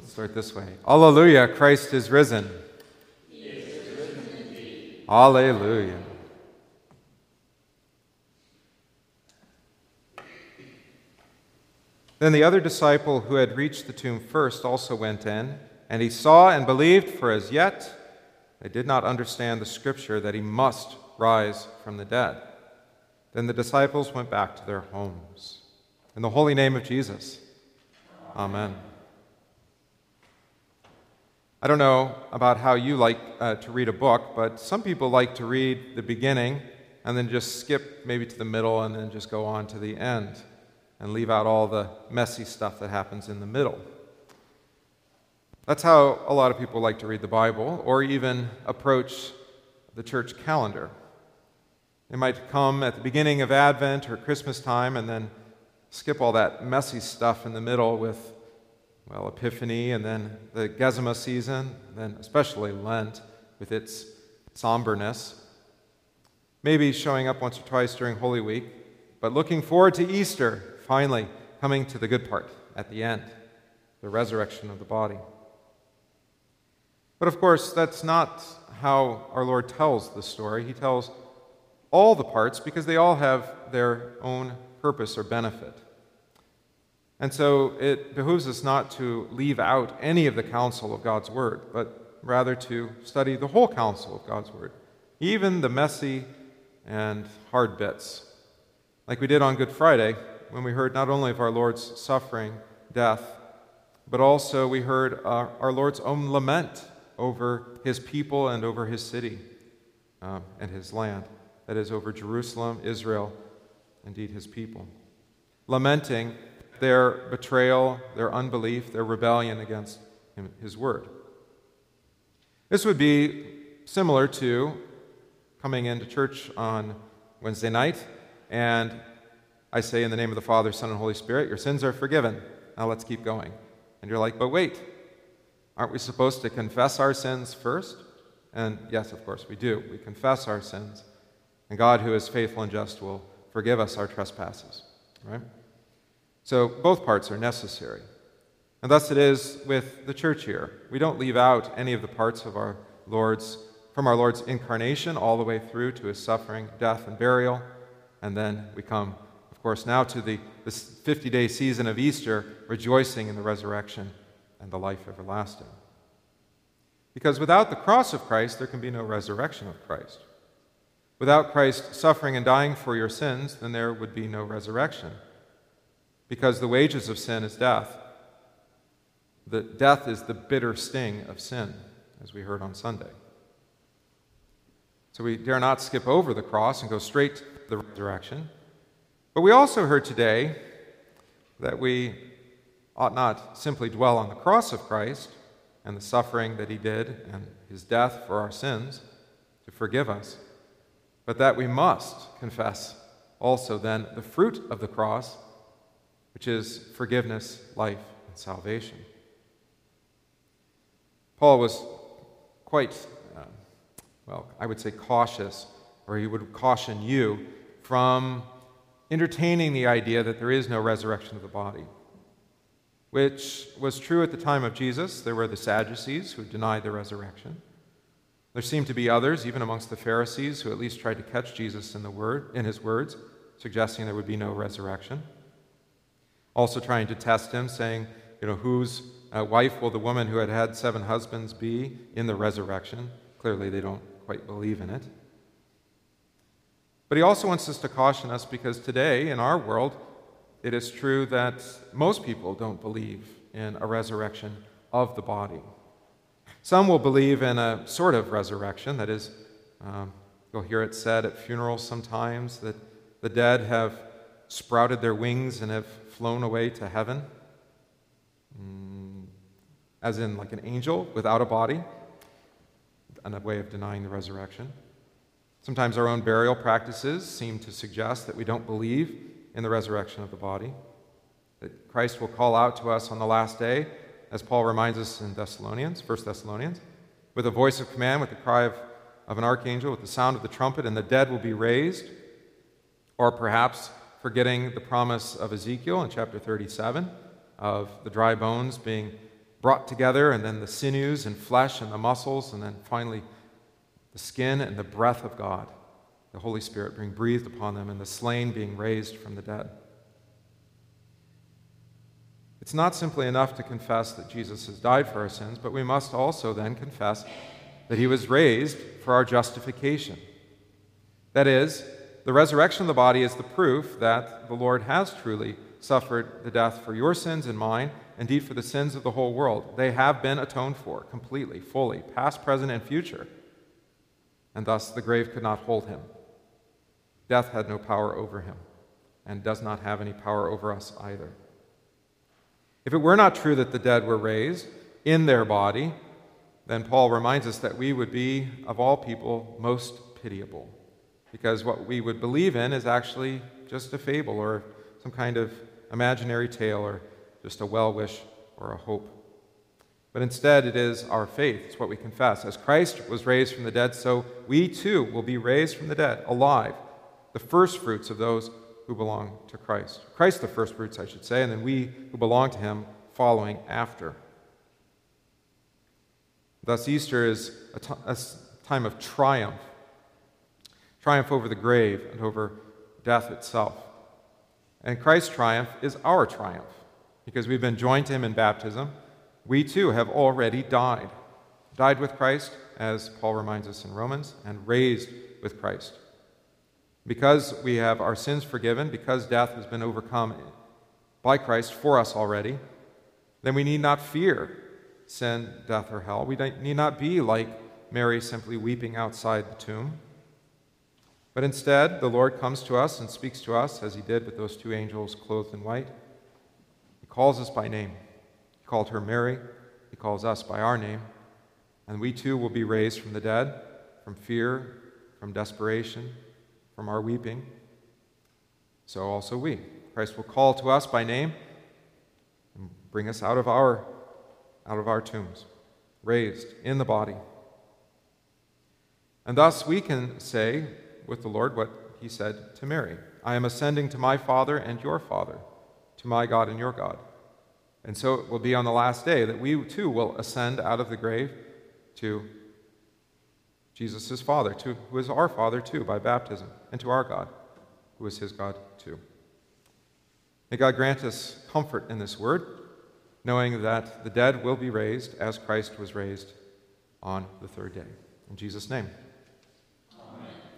Let's start this way. Alleluia, Christ is risen. He is risen indeed. Alleluia. Then the other disciple who had reached the tomb first also went in, and he saw and believed, for as yet they did not understand the scripture that he must rise from the dead. Then the disciples went back to their homes. In the holy name of Jesus, Amen. I don't know about how you like uh, to read a book, but some people like to read the beginning and then just skip maybe to the middle and then just go on to the end and leave out all the messy stuff that happens in the middle. That's how a lot of people like to read the Bible or even approach the church calendar. They might come at the beginning of Advent or Christmas time and then skip all that messy stuff in the middle with, well, Epiphany and then the Gesima season, then especially Lent with its somberness. Maybe showing up once or twice during Holy Week, but looking forward to Easter finally coming to the good part at the end the resurrection of the body. But of course, that's not how our Lord tells the story. He tells all the parts because they all have their own purpose or benefit. And so it behooves us not to leave out any of the counsel of God's Word, but rather to study the whole counsel of God's Word, even the messy and hard bits. Like we did on Good Friday, when we heard not only of our Lord's suffering, death, but also we heard our, our Lord's own lament over his people and over his city um, and his land. That is, over Jerusalem, Israel, indeed his people. Lamenting their betrayal, their unbelief, their rebellion against him, his word. This would be similar to coming into church on Wednesday night and I say, in the name of the Father, Son, and Holy Spirit, your sins are forgiven. Now let's keep going. And you're like, but wait, aren't we supposed to confess our sins first? And yes, of course, we do. We confess our sins. And God, who is faithful and just, will forgive us our trespasses. Right? So both parts are necessary. And thus it is with the church here. We don't leave out any of the parts of our Lord's, from our Lord's incarnation all the way through to his suffering, death, and burial. And then we come of course, now to the, this 50 day season of Easter, rejoicing in the resurrection and the life everlasting. Because without the cross of Christ, there can be no resurrection of Christ. Without Christ suffering and dying for your sins, then there would be no resurrection. Because the wages of sin is death. The death is the bitter sting of sin, as we heard on Sunday. So we dare not skip over the cross and go straight to the resurrection. But we also heard today that we ought not simply dwell on the cross of Christ and the suffering that he did and his death for our sins to forgive us, but that we must confess also then the fruit of the cross, which is forgiveness, life, and salvation. Paul was quite, uh, well, I would say cautious, or he would caution you from entertaining the idea that there is no resurrection of the body, which was true at the time of Jesus. There were the Sadducees who denied the resurrection. There seemed to be others, even amongst the Pharisees, who at least tried to catch Jesus in, the word, in his words, suggesting there would be no resurrection. Also trying to test him, saying, you know, whose uh, wife will the woman who had had seven husbands be in the resurrection? Clearly, they don't quite believe in it. But he also wants us to caution us because today, in our world, it is true that most people don't believe in a resurrection of the body. Some will believe in a sort of resurrection, that is, um, you'll hear it said at funerals sometimes that the dead have sprouted their wings and have flown away to heaven, mm, as in like an angel without a body, and a way of denying the resurrection. Sometimes our own burial practices seem to suggest that we don't believe in the resurrection of the body, that Christ will call out to us on the last day, as Paul reminds us in Thessalonians, 1 Thessalonians, with a voice of command, with the cry of, of an archangel, with the sound of the trumpet, and the dead will be raised. Or perhaps forgetting the promise of Ezekiel in chapter 37 of the dry bones being brought together, and then the sinews and flesh and the muscles, and then finally the skin and the breath of God, the Holy Spirit being breathed upon them, and the slain being raised from the dead. It's not simply enough to confess that Jesus has died for our sins, but we must also then confess that he was raised for our justification. That is, the resurrection of the body is the proof that the Lord has truly suffered the death for your sins and mine, indeed for the sins of the whole world. They have been atoned for completely, fully, past, present, and future. And thus the grave could not hold him. Death had no power over him and does not have any power over us either. If it were not true that the dead were raised in their body, then Paul reminds us that we would be, of all people, most pitiable. Because what we would believe in is actually just a fable or some kind of imaginary tale or just a well wish or a hope. But instead, it is our faith. It's what we confess. As Christ was raised from the dead, so we too will be raised from the dead, alive, the first fruits of those who belong to Christ. Christ, the first fruits, I should say, and then we who belong to him following after. Thus, Easter is a, t- a time of triumph triumph over the grave and over death itself. And Christ's triumph is our triumph because we've been joined to him in baptism. We too have already died. Died with Christ, as Paul reminds us in Romans, and raised with Christ. Because we have our sins forgiven, because death has been overcome by Christ for us already, then we need not fear sin, death, or hell. We need not be like Mary simply weeping outside the tomb. But instead, the Lord comes to us and speaks to us as he did with those two angels clothed in white. He calls us by name. He called her Mary. He calls us by our name. And we too will be raised from the dead, from fear, from desperation, from our weeping. So also we. Christ will call to us by name and bring us out of our out of our tombs, raised in the body. And thus we can say with the Lord what he said to Mary I am ascending to my Father and your Father, to my God and your God. And so it will be on the last day that we too will ascend out of the grave to Jesus' Father, to, who is our Father too by baptism, and to our God, who is his God too. May God grant us comfort in this word, knowing that the dead will be raised as Christ was raised on the third day. In Jesus' name.